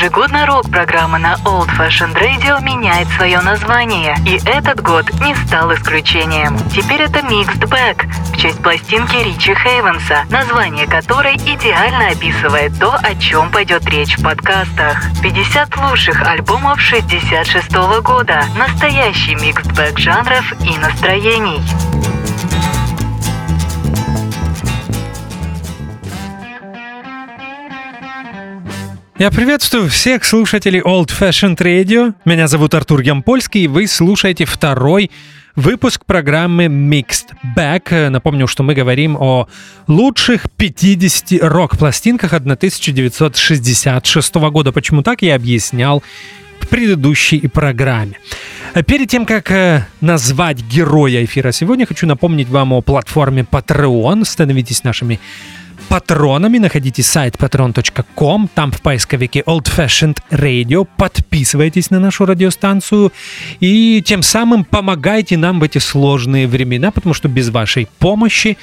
Ежегодно рок-программа на Old Fashioned Radio меняет свое название, и этот год не стал исключением. Теперь это Mixed Bag в честь пластинки Ричи Хейвенса, название которой идеально описывает то, о чем пойдет речь в подкастах. 50 лучших альбомов 66 года. Настоящий Mixed Bag жанров и настроений. Я приветствую всех слушателей Old Fashioned Radio. Меня зовут Артур Ямпольский, и вы слушаете второй выпуск программы Mixed Back. Напомню, что мы говорим о лучших 50 рок-пластинках 1966 года. Почему так, я объяснял в предыдущей программе. Перед тем, как э, назвать героя эфира сегодня, хочу напомнить вам о платформе Patreon. Становитесь нашими патронами. Находите сайт patron.com, там в поисковике Old Fashioned Radio. Подписывайтесь на нашу радиостанцию и тем самым помогайте нам в эти сложные времена, потому что без вашей помощи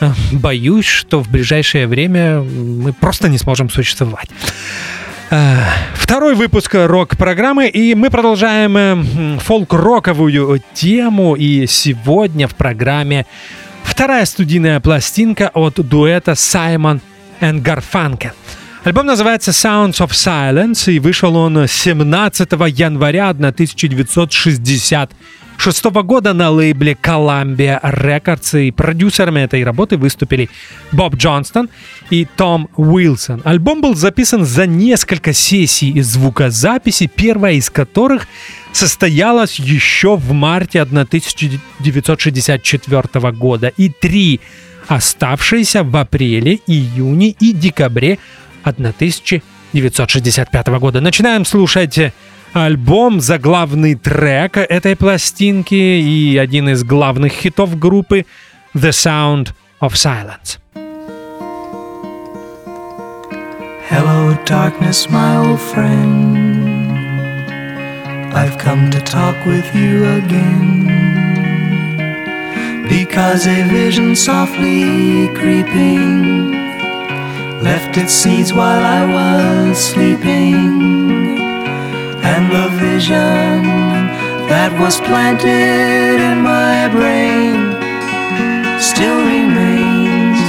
э, боюсь, что в ближайшее время мы просто не сможем существовать. Э, второй выпуск рок-программы, и мы продолжаем э, фолк-роковую тему, и сегодня в программе Вторая студийная пластинка от дуэта Саймон и Гарфанкен. Альбом называется Sounds of Silence, и вышел он 17 января 1966 года на лейбле Columbia Records, и продюсерами этой работы выступили Боб Джонстон и Том Уилсон. Альбом был записан за несколько сессий звукозаписи, первая из которых состоялась еще в марте 1964 года и три оставшиеся в апреле, июне и декабре 1965 года. Начинаем слушать альбом, заглавный трек этой пластинки и один из главных хитов группы The Sound of Silence. Hello, darkness, my old friend. I've come to talk with you again. Because a vision softly creeping left its seeds while I was sleeping. And the vision that was planted in my brain still remains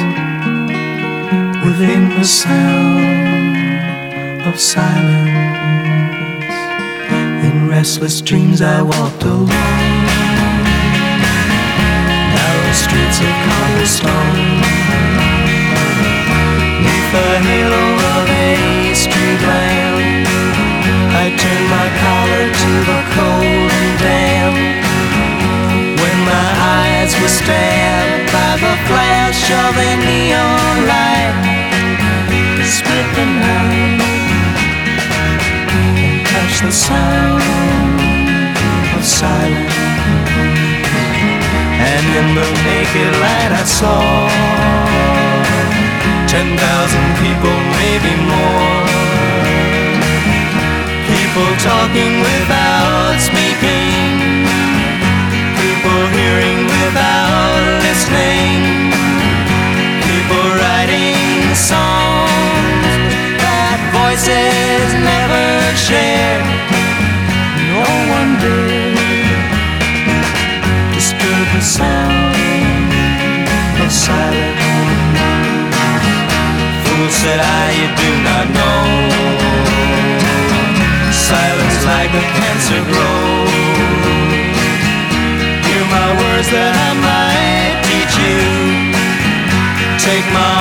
within the sound of silence In restless dreams I walked alone. Streets of cobblestone. Neath the halo of a neon light, split the night and touch the sound of silence. And in the naked light I saw ten thousand people, maybe more. People talking without speaking. People hearing without listening. Songs that voices never share. No one did disturb the sound of silence. Fool said I, you do not know. Silence like a cancer grows. Hear my words that I might teach you. Take my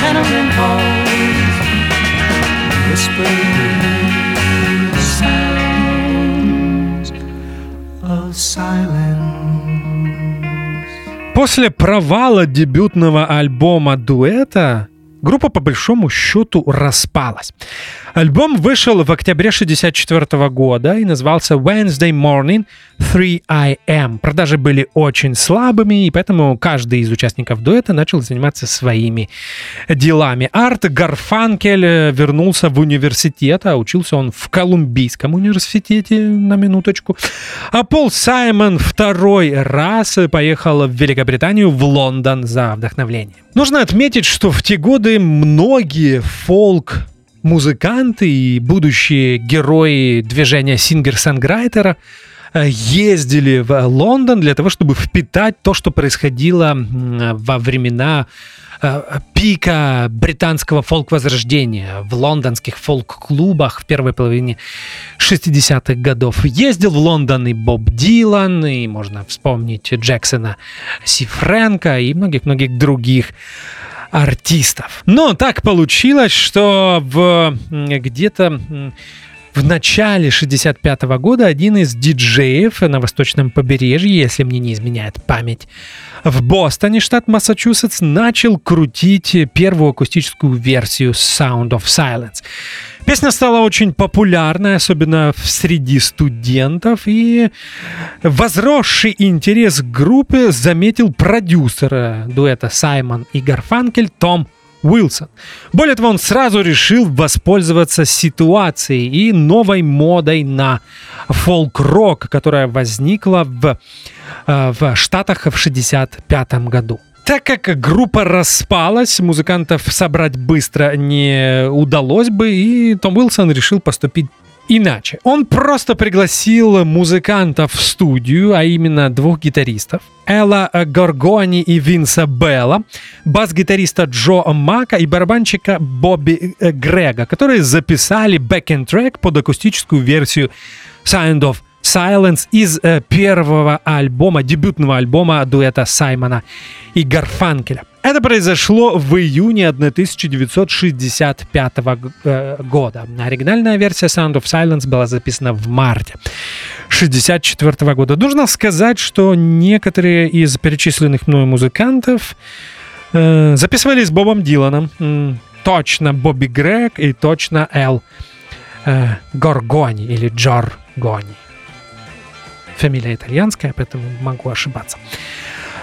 tenement halls, the whispered sounds of silence. После провала дебютного альбома дуэта группа по большому счету распалась. Альбом вышел в октябре 1964 года и назывался Wednesday Morning 3 AM. Продажи были очень слабыми, и поэтому каждый из участников дуэта начал заниматься своими делами. Арт Гарфанкель э, вернулся в университет, а учился он в Колумбийском университете, на минуточку. А Пол Саймон второй раз поехал в Великобританию, в Лондон за вдохновлением. Нужно отметить, что в те годы многие фолк музыканты и будущие герои движения singer-songwriter а э, ездили в Лондон для того, чтобы впитать то, что происходило во времена э, пика британского фолк-возрождения в лондонских фолк-клубах в первой половине 60-х годов. Ездил в Лондон и Боб Дилан, и можно вспомнить Джексона Си Фрэнка и многих-многих других артистов. Но так получилось, что в где-то в начале 65 года один из диджеев на восточном побережье, если мне не изменяет память, в Бостоне, штат Массачусетс, начал крутить первую акустическую версию Sound of Silence. Песня стала очень популярной, особенно среди студентов, и возросший интерес к группе заметил продюсер дуэта Саймон и Гарфанкель Том Уилсон. Более того, он сразу решил воспользоваться ситуацией и новой модой на фолк-рок, которая возникла в, э, в Штатах в 1965 году. Так как группа распалась, музыкантов собрать быстро не удалось бы, и Том Уилсон решил поступить иначе. Он просто пригласил музыкантов в студию, а именно двух гитаристов. Эла Горгони и Винса Белла, бас-гитариста Джо Мака и барабанщика Бобби э, Грега, которые записали backing track под акустическую версию Sound of Silence из э, первого альбома, дебютного альбома дуэта Саймона и Гарфанкеля. Это произошло в июне 1965 э, года. Оригинальная версия Sound of Silence была записана в марте 1964 года. Нужно сказать, что некоторые из перечисленных мною музыкантов э, записывали с Бобом Диланом. Точно Бобби Грег и точно Эл э, Горгони или Джор Гони. Фамилия итальянская, поэтому могу ошибаться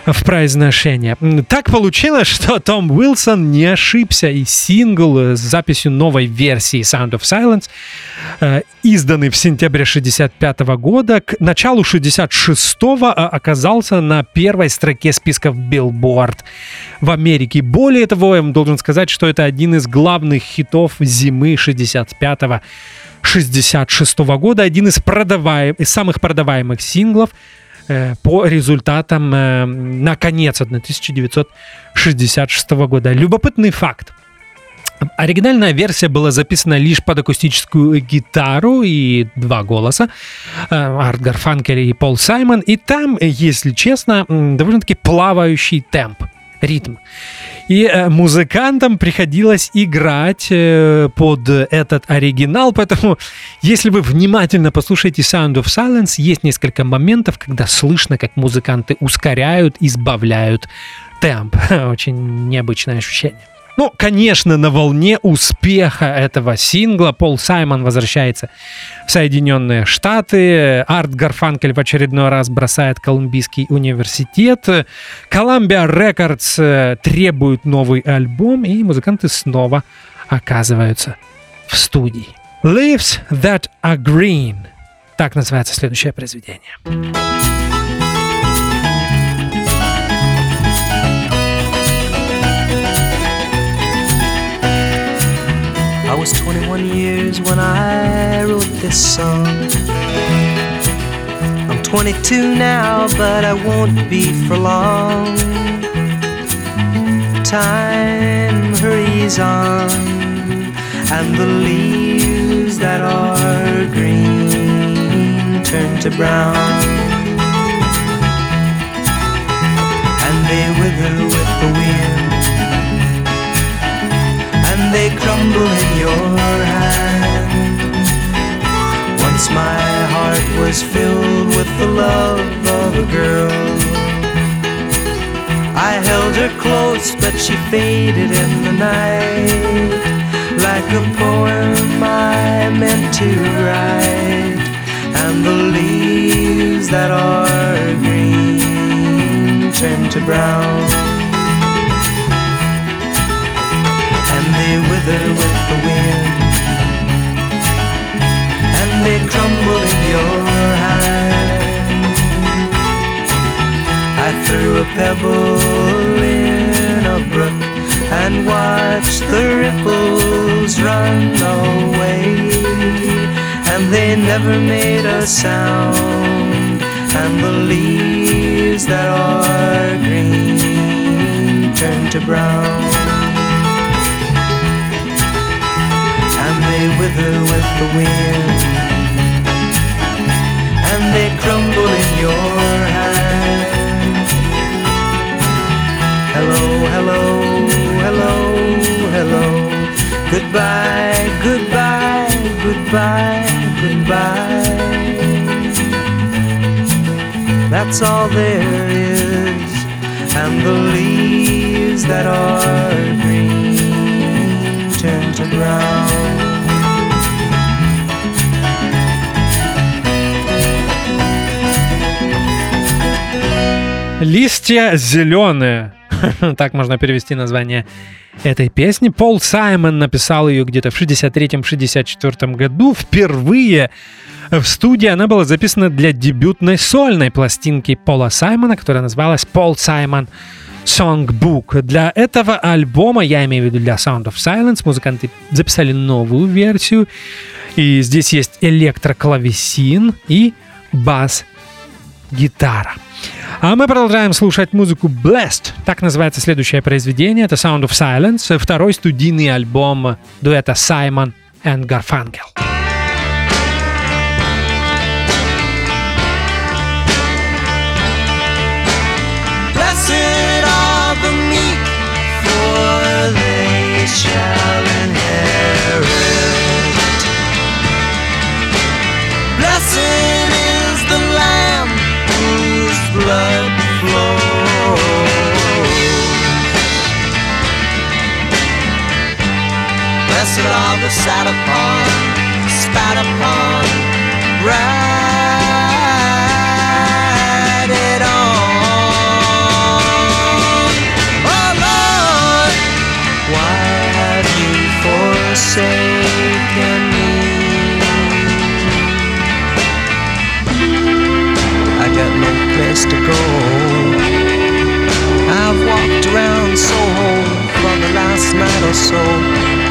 в произношении. Так получилось, что Том Уилсон не ошибся, и сингл с записью новой версии Sound of Silence, э, изданный в сентябре 65 года, к началу 66-го а, оказался на первой строке списков Billboard в Америке. Более того, я вам должен сказать, что это один из главных хитов зимы 65-го 66 года, один из, продаваем, из самых продаваемых синглов э, по результатам э, на конец 1966 года. Любопытный факт. Оригинальная версия была записана лишь под акустическую гитару и два голоса. Э, Арт Гарфанкель и Пол Саймон. И там, если честно, довольно-таки плавающий темп, ритм. И э, музыкантам приходилось играть э, под этот оригинал, поэтому если вы внимательно послушаете Sound of Silence, есть несколько моментов, когда слышно, как музыканты ускоряют, избавляют темп. Очень необычное ощущение. Ну, конечно, на волне успеха этого сингла Пол Саймон возвращается в Соединенные Штаты. Арт Гарфанкель в очередной раз бросает Колумбийский университет. Columbia Records э, требует новый альбом, и музыканты снова оказываются в студии. Leaves That Are Green. Так называется следующее произведение. I was 21 years when I wrote this song. I'm 22 now, but I won't be for long. Time hurries on, and the leaves that are green turn to brown. And they wither with the wind, crumble in your hand. Once my heart was filled with the love of a girl. I held her close, but she faded in the night like a poem I meant to write. And the leaves that are green turn to brown. They wither with the wind. And they crumble in your hand. I threw a pebble in a brook and watched the ripples run away. And they never made a sound. And the leaves that are green turn to brown. They wither with the wind. And they crumble in your hand. Hello, hello, hello, hello. Goodbye, goodbye, goodbye, goodbye. That's all there is. And the leaves that are green turn to brown. Листья зеленые. Так можно перевести название этой песни. Пол Саймон написал ее где-то в 63-64 году. Впервые в студии она была записана для дебютной сольной пластинки Пола Саймона, которая называлась «Пол Саймон Songbook». Для этого альбома, я имею в виду для Sound of Silence, музыканты записали новую версию. И здесь есть электроклавесин и бас-гитара. А мы продолжаем слушать музыку Blessed. Так называется следующее произведение. Это Sound of Silence, второй студийный альбом дуэта Simon and Garfunkel. Blessed are the meek, for they shall inherit. Blessed are the sat upon, spat upon, ride on. Oh Lord, why have you forsaken me? I got no place to go. I've walked around Soho for the last night or so.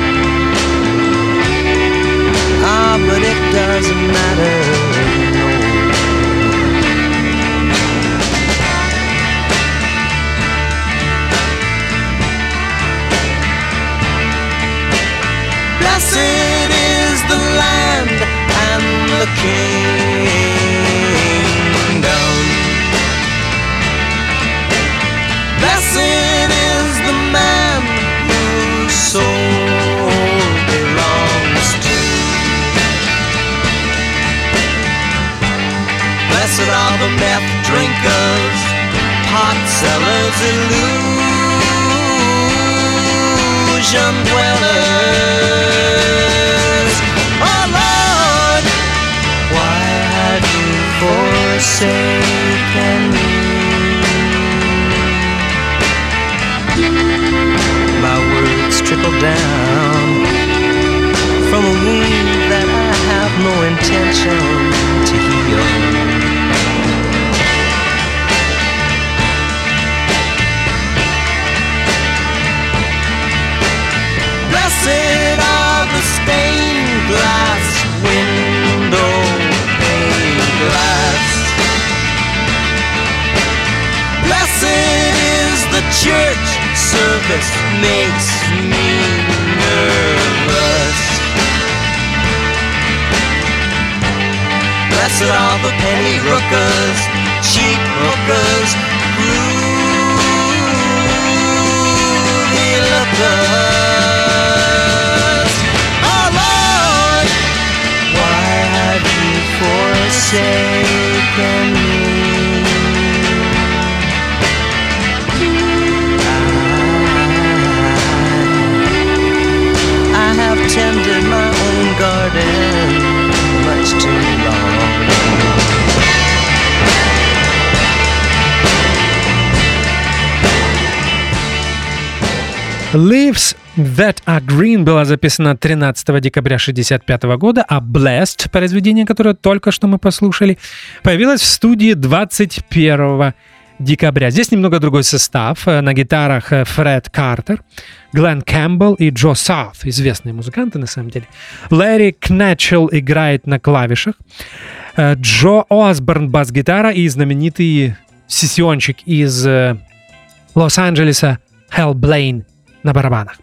But it doesn't matter. Blessed is the land and the kingdom. Blessed are the meth drinkers, pot sellers, illusion dwellers. Oh Lord, why have you forsaken me? My words trickle down from a wound that I have no intention to heal. Stained glass window glass. Blessed is the church service makes me nervous. Blessed are the penny rookers, cheap hookers, groovy lookers. forsaken me. I have tended my own garden much too Leaves That Are Green была записана 13 декабря 1965 года, а Blessed, произведение, которое только что мы послушали, появилось в студии 21 декабря. Здесь немного другой состав. На гитарах Фред Картер, Глен Кэмпбелл и Джо Саут, известные музыканты на самом деле. Лэри Кнетчелл играет на клавишах. Джо Осборн бас-гитара и знаменитый сессиончик из э, Лос-Анджелеса Хелл Блейн на барабанах.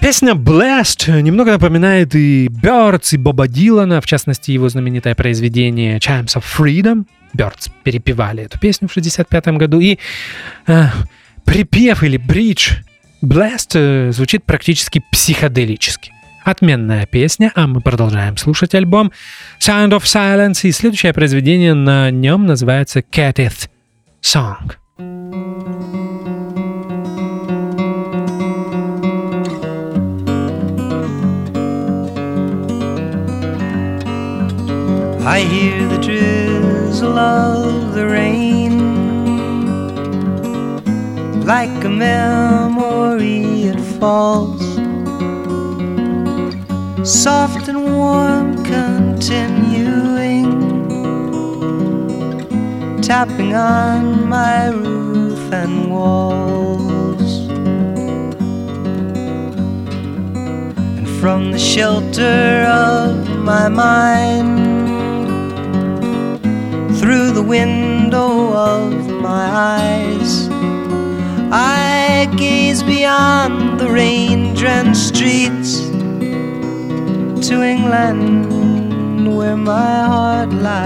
Песня Blast немного напоминает и Birds, и Боба Дилана, в частности, его знаменитое произведение Chimes of Freedom. Birds перепевали эту песню в 65 году, и э, припев или бридж Blast э, звучит практически психоделически. Отменная песня, а мы продолжаем слушать альбом Sound of Silence, и следующее произведение на нем называется Cateth Song. I hear the drizzle of the rain like a memory it falls. Soft and warm continuing tapping on my roof and walls. And from the shelter of my mind through the window of my eyes. I gaze beyond the rain drenched streets to England where my heart lies.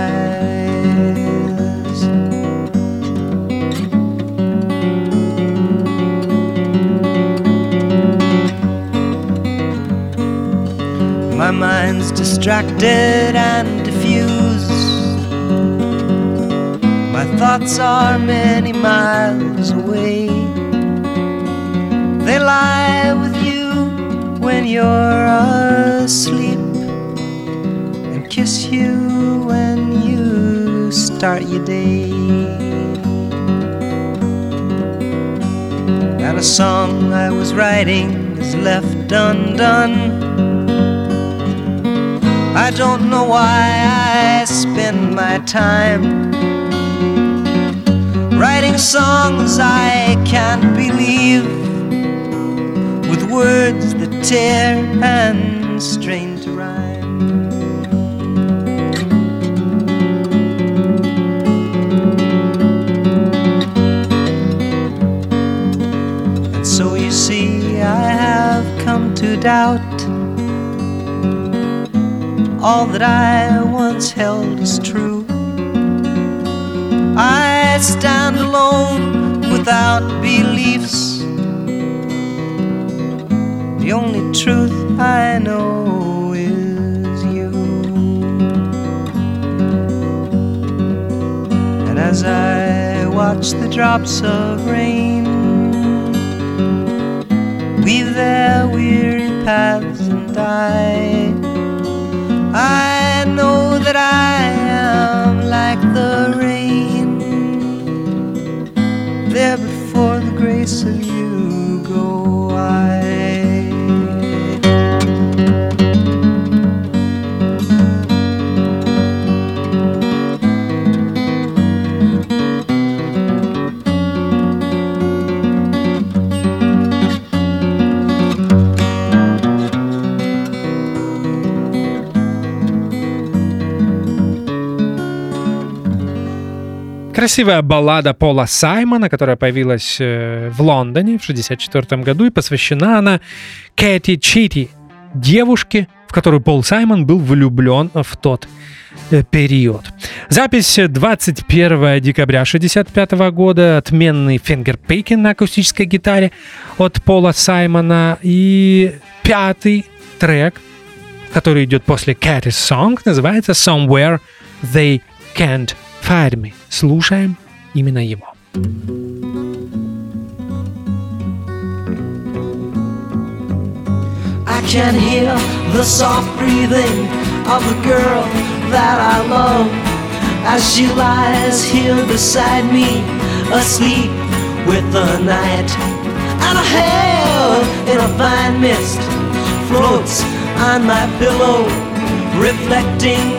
My mind's distracted and My thoughts are many miles away. They lie with you when you're asleep and kiss you when you start your day. And a song I was writing is left undone. I don't know why I spend my time writing songs I can't believe with words that tear and strain to rhyme. And so you see, I have come to doubt all that I once held as true. I stand alone without beliefs. The only truth I know is you. And as I watch the drops of rain weave their weary paths and die, I know that I Красивая баллада Пола Саймона, которая появилась э, в Лондоне в 1964 году, и посвящена она Кэти Чити, девушке, в которую Пол Саймон был влюблен в тот э, период. Запись 21 декабря 1965 года, отменный fingerpicking на акустической гитаре от Пола Саймона и пятый трек, который идет после Kathy's Song, называется Somewhere They Can't Find Me. Слушаем именно его. I can hear the soft breathing of the girl that I love as she lies here beside me, asleep with the night. And a hell in a fine mist floats on my pillow, reflecting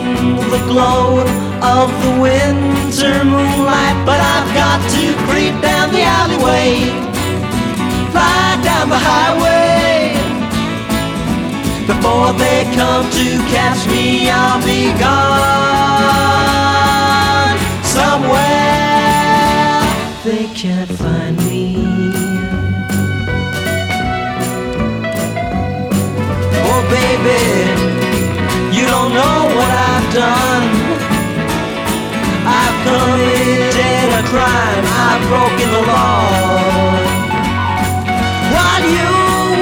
the glow of the winter moonlight. But I've got to creep down the alleyway, fly down the highway. Before they come to catch me, I'll be gone somewhere. They can't find me. Oh, baby, you don't know what I've done. I've committed a crime, I've broken the law. While you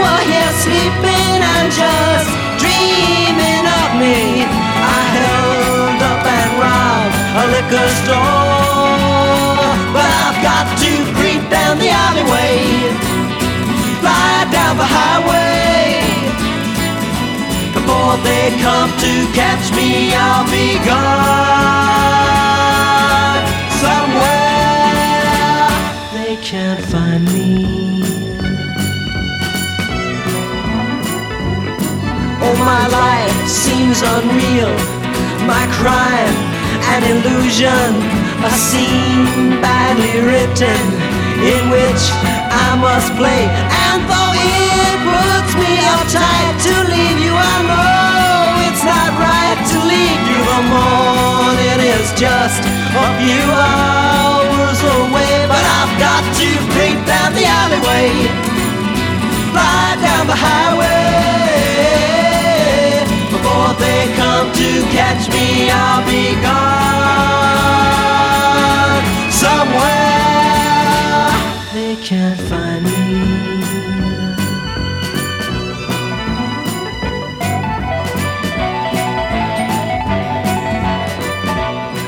were here sleeping and just dreaming of me, I held up and robbed a liquor store. But I've got to creep down the alleyway, fly down the highway. Before they come to catch me, I'll be gone somewhere. They can't find me. Oh, my life seems unreal. My crime, an illusion, a scene badly written in which I must play. And though it puts me uptight to leave you, I know it's not right to leave you. The morning is just a few hours away, but I've got to creep down the alleyway, fly down the highway. Before they come to catch me, I'll be gone somewhere. They can't find me.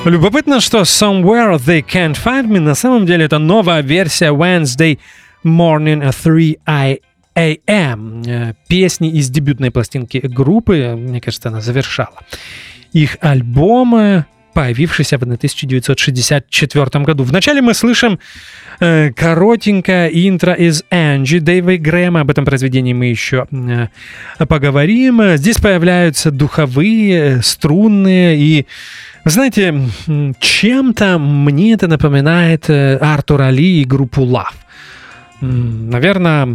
Любопытно, что Somewhere They Can't Find Me на самом деле это новая версия Wednesday Morning at 3 a.m. э, Песни из дебютной пластинки группы, мне кажется, она завершала их альбома, появившийся в 1964 году. Вначале мы слышим э, коротенькое интро из Энджи Дэйва Грэма. Об этом произведении мы еще э, поговорим. Здесь появляются духовые, струнные и знаете, чем-то мне это напоминает э, Артура Ли и группу Love. Наверное,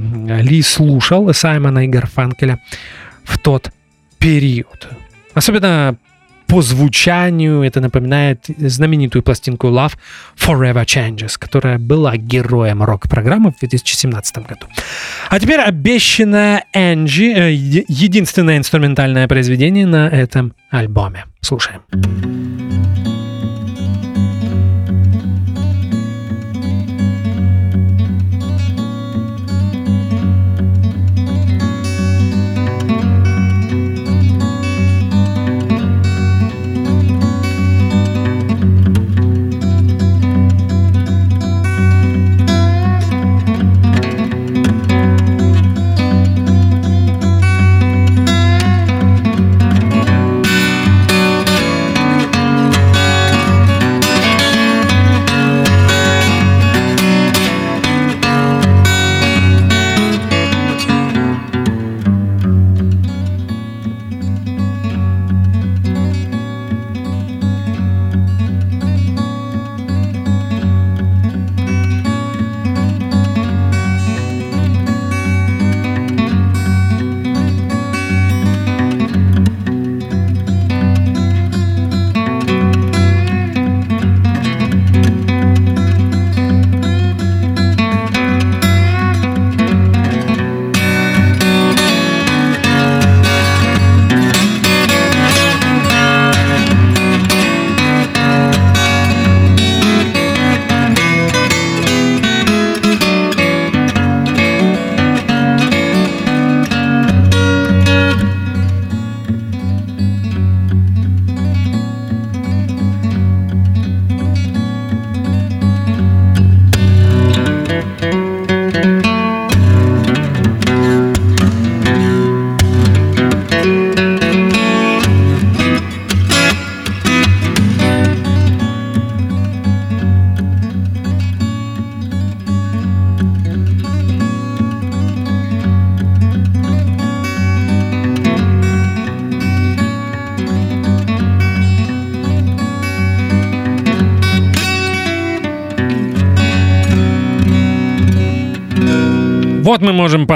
Ли слушал Саймона и Гарфанкеля в тот период. Особенно по звучанию это напоминает знаменитую пластинку Love Forever Changes, которая была героем рок-программы в 2017 году. А теперь обещанная Энджи, единственное инструментальное произведение на этом альбоме. Слушаем.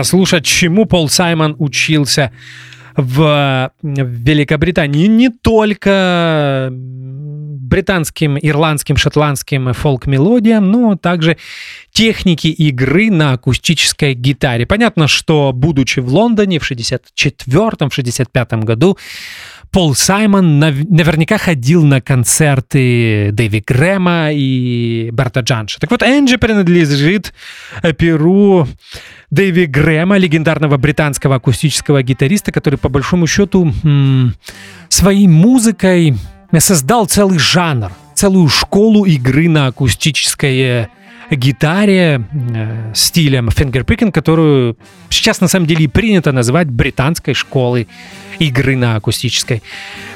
Послушать, чему Пол Саймон учился в Великобритании. Не только британским, ирландским, шотландским фолк-мелодиям, но также техники игры на акустической гитаре. Понятно, что будучи в Лондоне в 64-65 году, Пол Саймон наверняка ходил на концерты Дэви Грэма и Берта Джанша. Так вот, Энджи принадлежит Перу Дэви Грэма, легендарного британского акустического гитариста, который, по большому счету, своей музыкой создал целый жанр, целую школу игры на акустической гитаре э, стилем fingerpicking, которую сейчас на самом деле и принято называть британской школой игры на акустической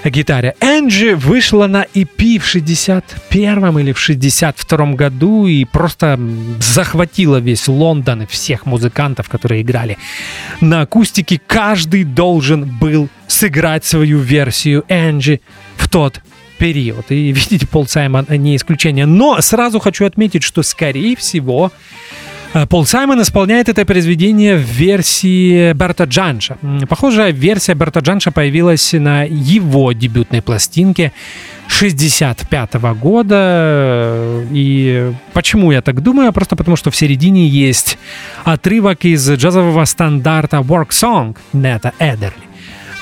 гитаре. Энджи вышла на EP в 61 или в 62 году и просто захватила весь Лондон и всех музыкантов, которые играли на акустике. Каждый должен был сыграть свою версию Энджи в тот период. И видите, Пол Саймон не исключение. Но сразу хочу отметить, что, скорее всего, э, Пол Саймон исполняет это произведение в версии Берта Джанша. Похожая версия Берта Джанша появилась на его дебютной пластинке 65 года. И почему я так думаю? Просто потому, что в середине есть отрывок из джазового стандарта Work Song Нета Эдерли.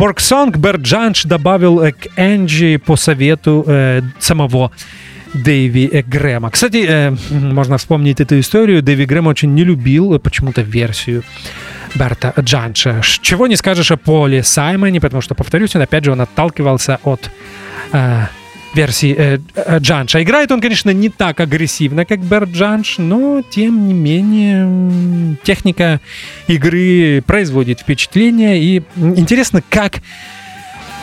Worksong Берджанш добавил к Энджи по совету э, самого Дэви Грэма. Кстати, э, можно вспомнить эту историю. Дэви Грэм очень не любил почему-то версию Берта Джанша. Чего не скажешь о Поле Саймоне, потому что, повторюсь, он опять же он отталкивался от э, версии э, э, Джанша. Играет он, конечно, не так агрессивно, как Берт Джанш, но, тем не менее, техника игры производит впечатление. И интересно, как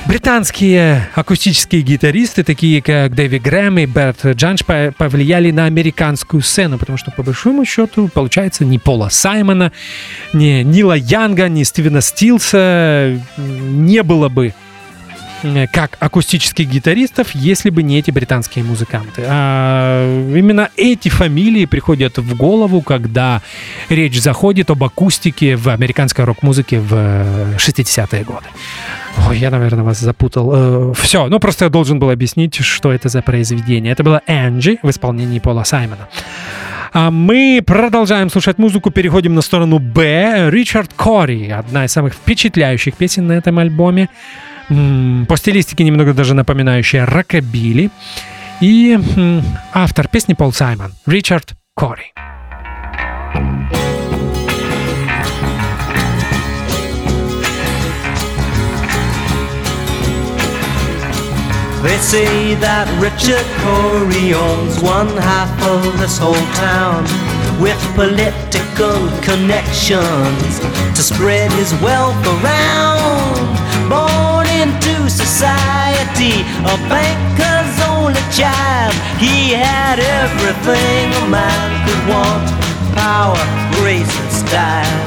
британские акустические гитаристы, такие как Дэви Грэм и Берт Джанш, повлияли на американскую сцену, потому что, по большому счету, получается, ни Пола Саймона, ни Нила Янга, ни Стивена Стилса не было бы как акустических гитаристов, если бы не эти британские музыканты. А именно эти фамилии приходят в голову, когда речь заходит об акустике в американской рок-музыке в 60-е годы. Ой, я, наверное, вас запутал. Э, все, ну просто я должен был объяснить, что это за произведение. Это было Энджи в исполнении Пола Саймона. А мы продолжаем слушать музыку, переходим на сторону Б. Ричард Кори, одна из самых впечатляющих песен на этом альбоме по стилистике немного даже напоминающая рокобили. И автор песни Пол Саймон, Ричард Кори. They say that Richard Corey owns one half of this whole town with political connections to spread his wealth around. A banker's only child. He had everything a man could want power, grace, and style.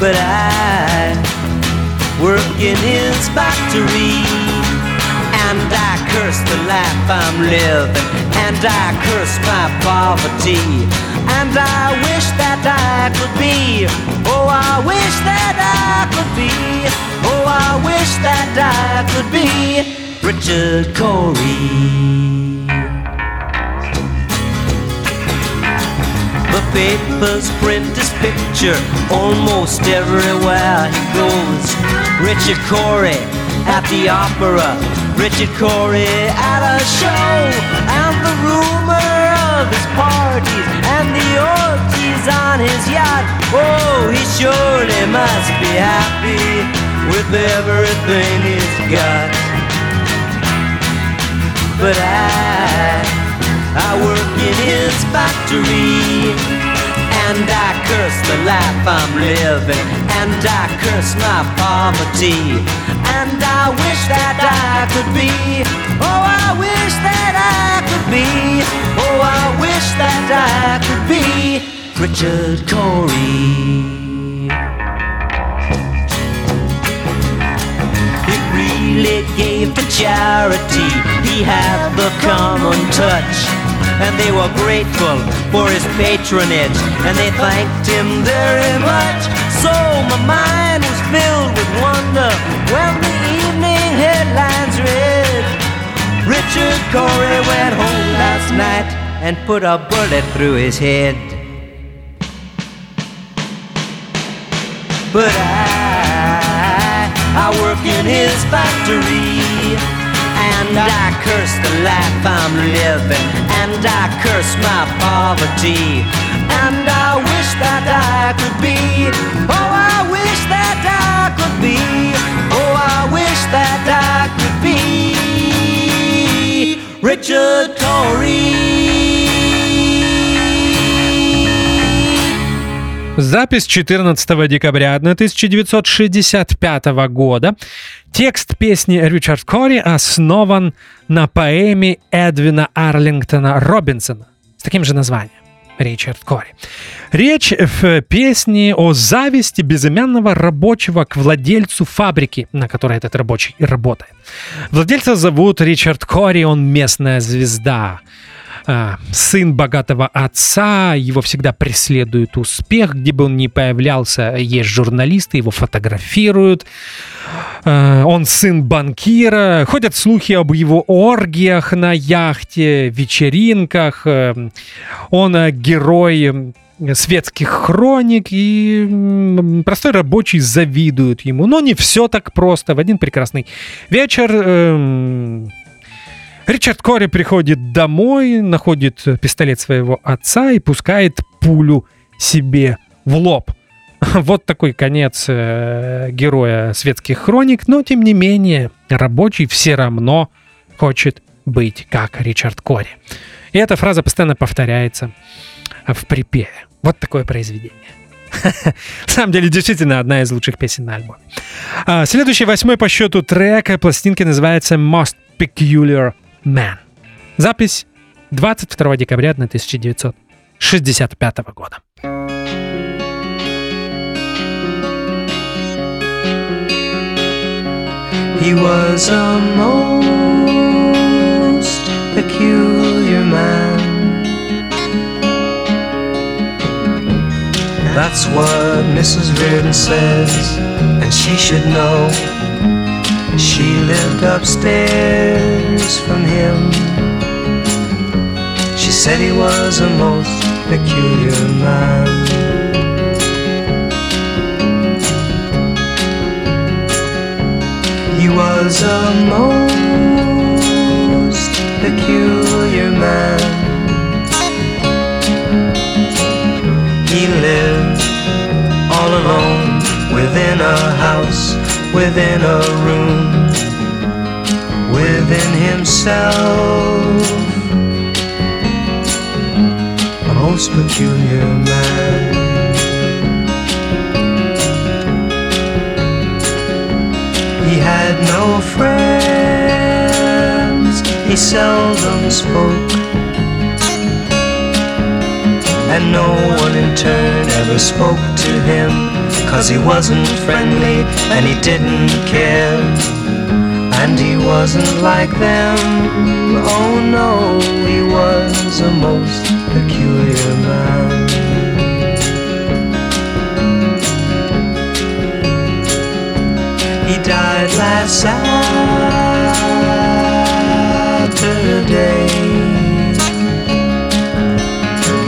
But I work in his factory. And I curse the life I'm living, and I curse my poverty. And I wish that I could be, oh, I wish that I could be I wish that I could be Richard Corey. The papers print his picture almost everywhere he goes. Richard Corey at the opera, Richard Corey at a show, and the rumor of his parties and the orgies on his yacht. Oh, he surely must be happy with everything he's got. But I, I work in his factory, and I curse the life I'm living, and I curse my poverty, and I wish that I could be, oh, I wish that I could be, oh, I wish that I could be Richard Corey. Freely gave to charity. He had the common touch and they were grateful for his patronage, and they thanked him very much. So my mind was filled with wonder when the evening headlines read. Richard Corey went home last night and put a bullet through his head. But I, I work in his factory. And I curse the life I'm living. And I curse my poverty. And I wish that I could be. Oh, I wish that I could be. Oh, I wish that I could be. Richard Torrey. Запись 14 декабря 1965 года. Текст песни Ричард Кори основан на поэме Эдвина Арлингтона Робинсона с таким же названием. Ричард Кори. Речь в песне о зависти безымянного рабочего к владельцу фабрики, на которой этот рабочий работает. Владельца зовут Ричард Кори, он местная звезда. А, сын богатого отца, его всегда преследует успех, где бы он ни появлялся, есть журналисты, его фотографируют. А, Он сын банкира, ходят слухи об его оргиях на яхте, вечеринках. Э, Он э, герой светских хроник, и простой рабочий завидует ему. Но не все так просто. В один прекрасный вечер эм, Ричард Кори приходит домой, находит пистолет своего отца и пускает пулю себе в лоб. Вот такой конец э, героя светских хроник, но тем не менее рабочий все равно хочет быть как Ричард Кори. И эта фраза постоянно повторяется в припеве. Вот такое произведение. На самом деле, действительно, одна из лучших песен на альбоме. А, Следующий, восьмой по счету трек пластинки называется Most Peculiar Man. Запись 22 декабря 1965 года. He was a most peculiar man. That's what Mrs. Reardon says, and she should know. She lived upstairs from him. She said he was a most peculiar man. He was a most peculiar man. He lived all alone within a house, within a room, within himself. A most peculiar man. He had no friends, he seldom spoke. And no one in turn ever spoke to him, cause he wasn't friendly and he didn't care. And he wasn't like them, oh no, he was a most peculiar man. He died last Saturday.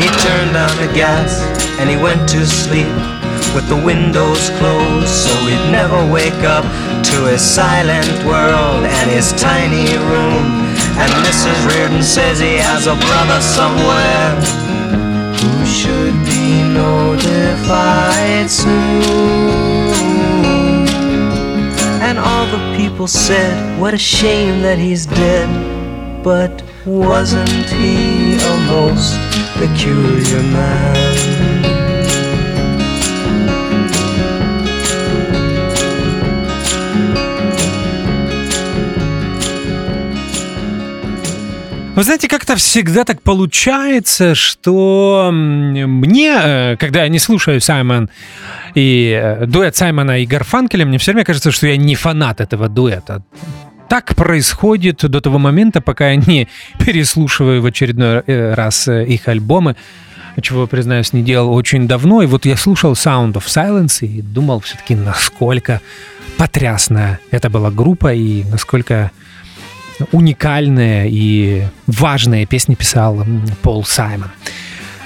He turned on the gas and he went to sleep with the windows closed so he'd never wake up to his silent world and his tiny room. And Mrs. Reardon says he has a brother somewhere who should be notified soon. And all the people said, What a shame that he's dead. But wasn't he a most peculiar man? Вы знаете, как-то всегда так получается, что мне, э, когда я не слушаю Саймон и э, дуэт Саймона и Гарфанкеля, мне все время кажется, что я не фанат этого дуэта. так происходит до того момента, пока я не переслушиваю в очередной э, раз их альбомы, чего, признаюсь, не делал очень давно. И вот я слушал Sound of Silence и думал все-таки, насколько потрясная это была группа и насколько уникальная и важная песни писал Пол Саймон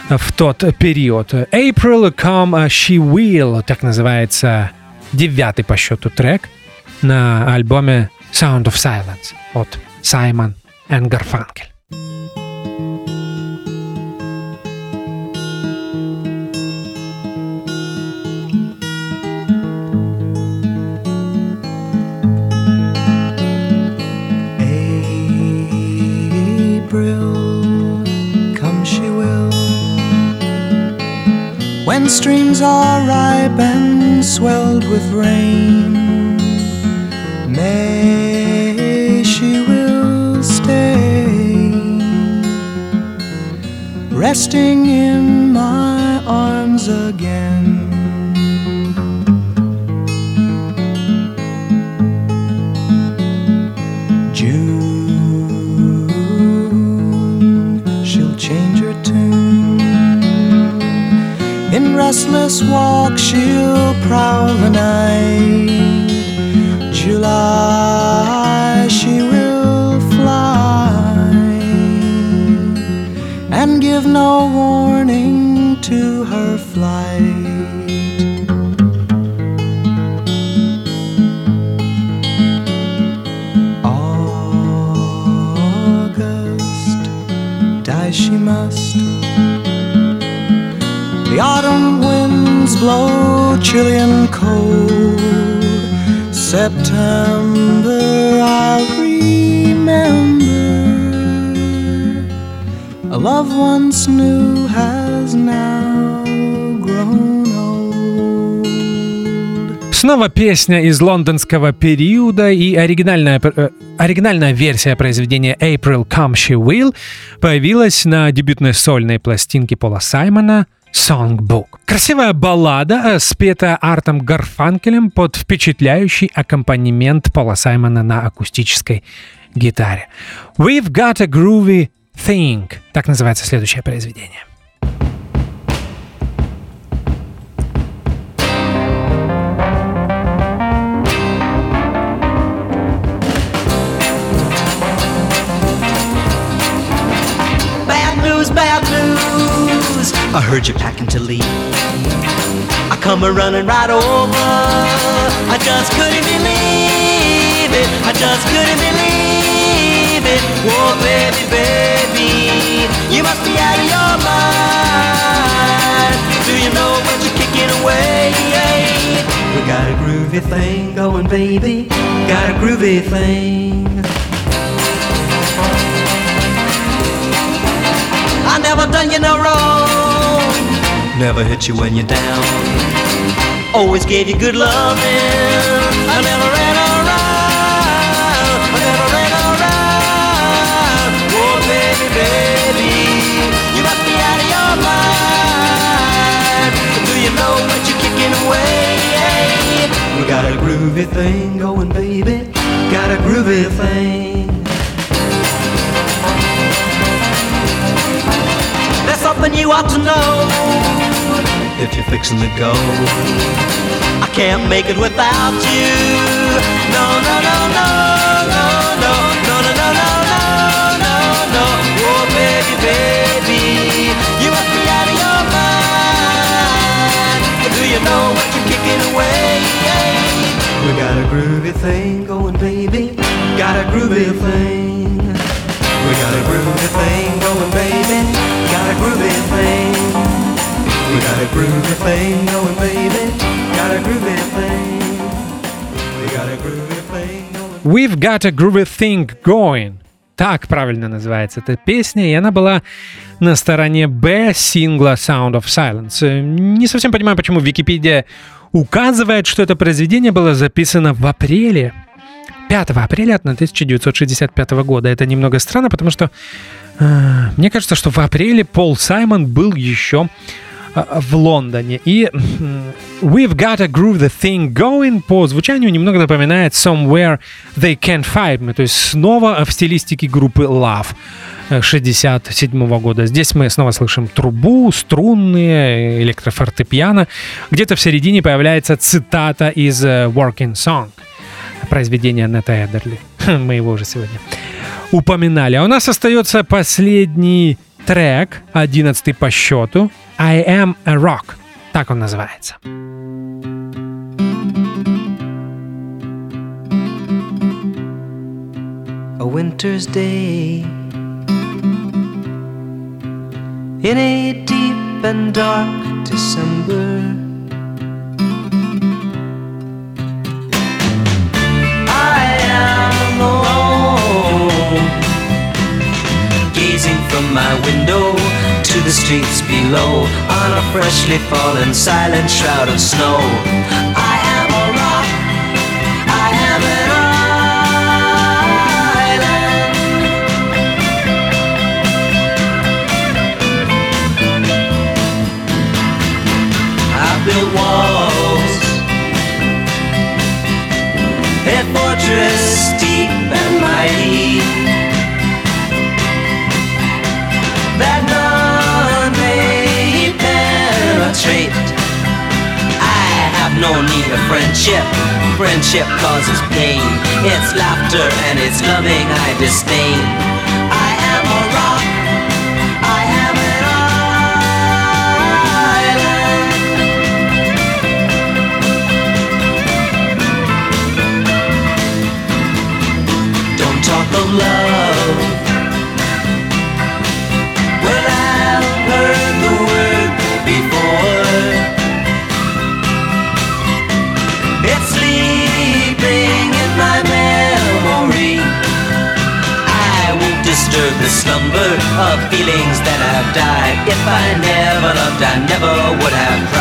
в тот период. April Come She Will, так называется девятый по счету трек на альбоме Sound of Silence от Саймон April, come she will. When streams are ripe and swelled with rain, May she will stay, resting in my arms again. Restless walk, she'll prowl the night. July, she will fly and give no warning to her flight. Autumn winds blow chilly and cold. September, I'll remember. A love once new has now grown. Снова песня из лондонского периода и оригинальная, э, оригинальная версия произведения April Come She Will появилась на дебютной сольной пластинке Пола Саймона – Songbook. Красивая баллада, э, спетая Артом Гарфанкелем под впечатляющий аккомпанемент Пола Саймона на акустической гитаре. We've got a groovy thing. Так называется следующее произведение. I heard you packing to leave. I come a running right over. I just couldn't believe it. I just couldn't believe it. Whoa, baby, baby, you must be out of your mind. Do you know what you're kicking away? We got a groovy thing going, baby. Got a groovy thing. I never done you no wrong. Never hit you when you're down. Always gave you good loving. I never ran around. I never ran around. Oh, baby, baby, you must be out of your mind. Do you know what you're kicking away? We got a groovy thing going, baby. Got a groovy thing. Something you ought to know if you're fixing to go. I can't make it without you. No, no, no, no, no, no, no, no, no, no, no, no, no. Oh, baby, baby, you must be out of your mind. Do you know what you're kicking away? We got a groovy thing going, baby. Got a groovy thing. We got a groovy thing going, baby got a groovy thing. We got a groovy thing going, baby. Got a groovy thing. We got a groovy thing going. We've got a groovy thing going. Так правильно называется эта песня, и она была на стороне Б сингла Sound of Silence. Не совсем понимаю, почему Википедия указывает, что это произведение было записано в апреле 5 апреля 1965 года. Это немного странно, потому что э, мне кажется, что в апреле Пол Саймон был еще а, в Лондоне. И We've Got a Groove the Thing Going по звучанию немного напоминает Somewhere They Can't Find Me, то есть снова в стилистике группы Love 67 года. Здесь мы снова слышим трубу, струнные, электрофортепиано. Где-то в середине появляется цитата из э, Working Song произведения Нета Эдерли. Мы его уже сегодня упоминали. А у нас остается последний трек, одиннадцатый по счету. I am a rock. Так он называется. A winter's day in a deep and dark December. From my window to the streets below on a freshly fallen silent shroud of snow. Friendship causes pain. It's laughter and it's loving I disdain. If I never loved, I never would have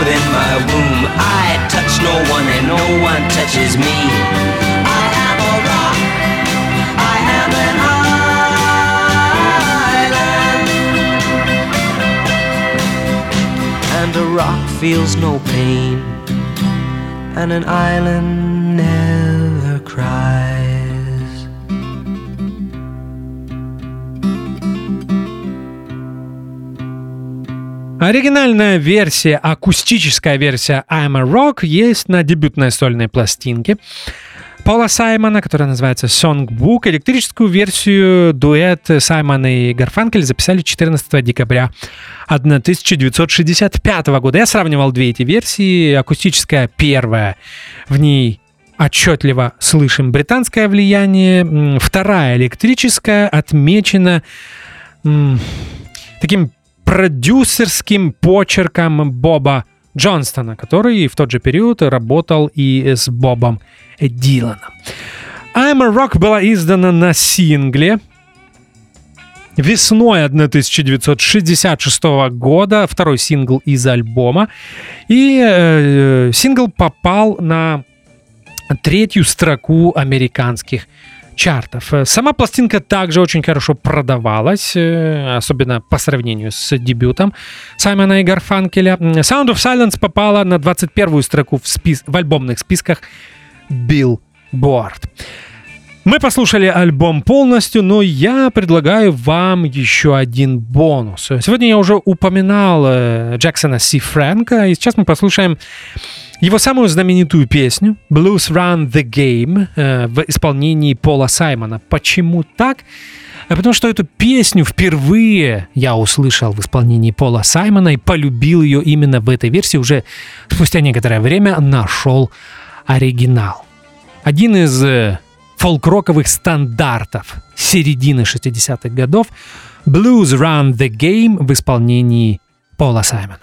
within my womb. I touch no one and no one touches me. I am a rock. I am an island. And a rock feels no pain, and an island Оригинальная версия, акустическая версия I'm a Rock есть на дебютной сольной пластинке Пола Саймона, которая называется Songbook. Электрическую версию дуэт Саймона и Гарфанкель записали 14 декабря 1965 года. Я сравнивал две эти версии. Акустическая первая, в ней отчетливо слышим британское влияние. Вторая электрическая отмечена таким продюсерским почерком Боба Джонстона, который в тот же период работал и с Бобом Диланом. I'm a Rock была издана на сингле весной 1966 года, второй сингл из альбома. И э, сингл попал на третью строку американских чартов. Э, Сама пластинка также очень хорошо продавалась, э, особенно по сравнению с дебютом Саймона и Гарфанкеля. Sound of Silence попала на 21 строку в, спис- в альбомных списках Billboard. Мы послушали альбом полностью, но я предлагаю вам еще один бонус. Сегодня я уже упоминал э, Джексона Си Фрэнка, и сейчас мы послушаем его самую знаменитую песню Blues Run the Game э, в исполнении Пола Саймона. Почему так? А Потому что эту песню впервые я услышал в исполнении Пола Саймона и полюбил ее именно в этой версии. Уже спустя некоторое время нашел оригинал. Один из э, фолк-роковых стандартов середины 60-х годов. Blues Run the Game в исполнении Пола Саймона.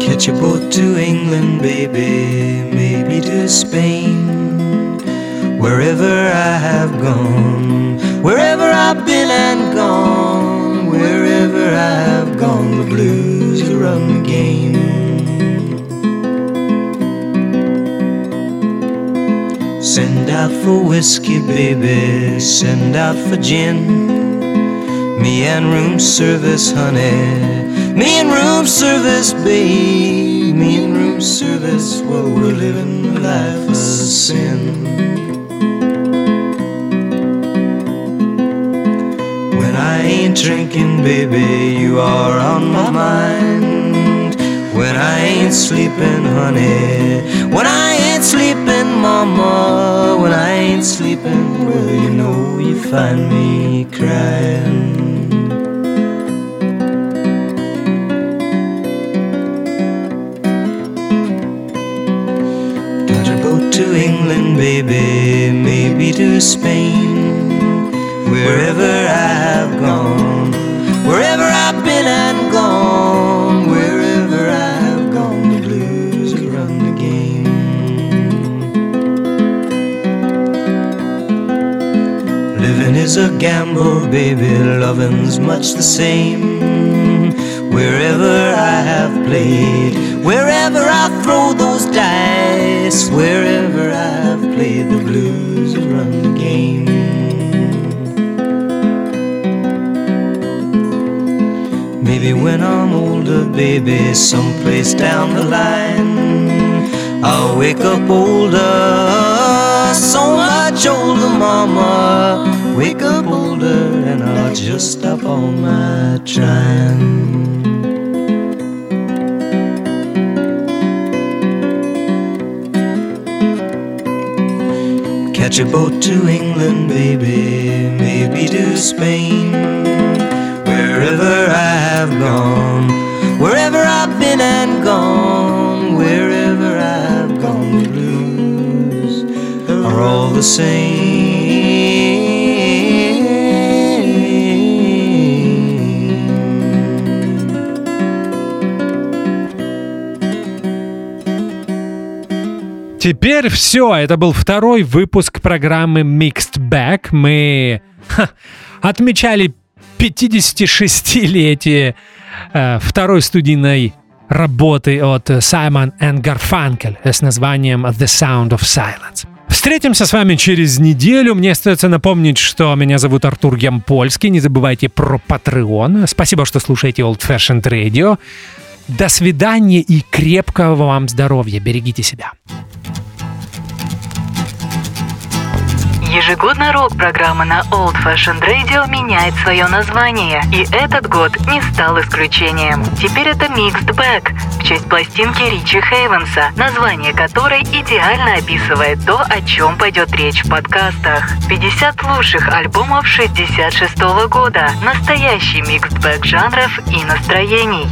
Catch a boat to England, baby, maybe to Spain. Wherever I have gone, wherever I've been and gone, wherever I have gone, the blues run the game. Send out for whiskey, baby, send out for gin. Me and room service, honey. Me and room service, babe. Me and room service, well, we're living the life of sin. Ain't drinking, baby, you are on my mind. When I ain't sleeping, honey. When I ain't sleeping, mama. When I ain't sleeping, well, you know you find me crying. Got a boat to England, baby, maybe to Spain. Wherever I have gone, wherever I've been and gone, wherever I have gone, the blues run the game. Living is a gamble, baby, loving's much the same. Wherever I have played, wherever I throw those dice, wherever when I'm older, baby, someplace down the line, I'll wake up older, so much older, mama. Wake up older, and I'll just stop all my trying. Catch a boat to England, baby, maybe to Spain. Wherever I have gone, wherever I've been and gone, wherever I've gone, the blues are all the same. Теперь все. Это был второй выпуск программы Mixed Bag. Мы ха, отмечали 56-летие э, второй студийной работы от Simon and Garfunkel с названием The Sound of Silence. Встретимся с вами через неделю. Мне остается напомнить, что меня зовут Артур Ямпольский. Не забывайте про Patreon. Спасибо, что слушаете Old Fashioned Radio. До свидания и крепкого вам здоровья. Берегите себя. Ежегодно рок-программа на Old Fashioned Radio меняет свое название, и этот год не стал исключением. Теперь это Mixed Bag в честь пластинки Ричи Хейвенса, название которой идеально описывает то, о чем пойдет речь в подкастах. 50 лучших альбомов 66 года. Настоящий Mixed Bag жанров и настроений.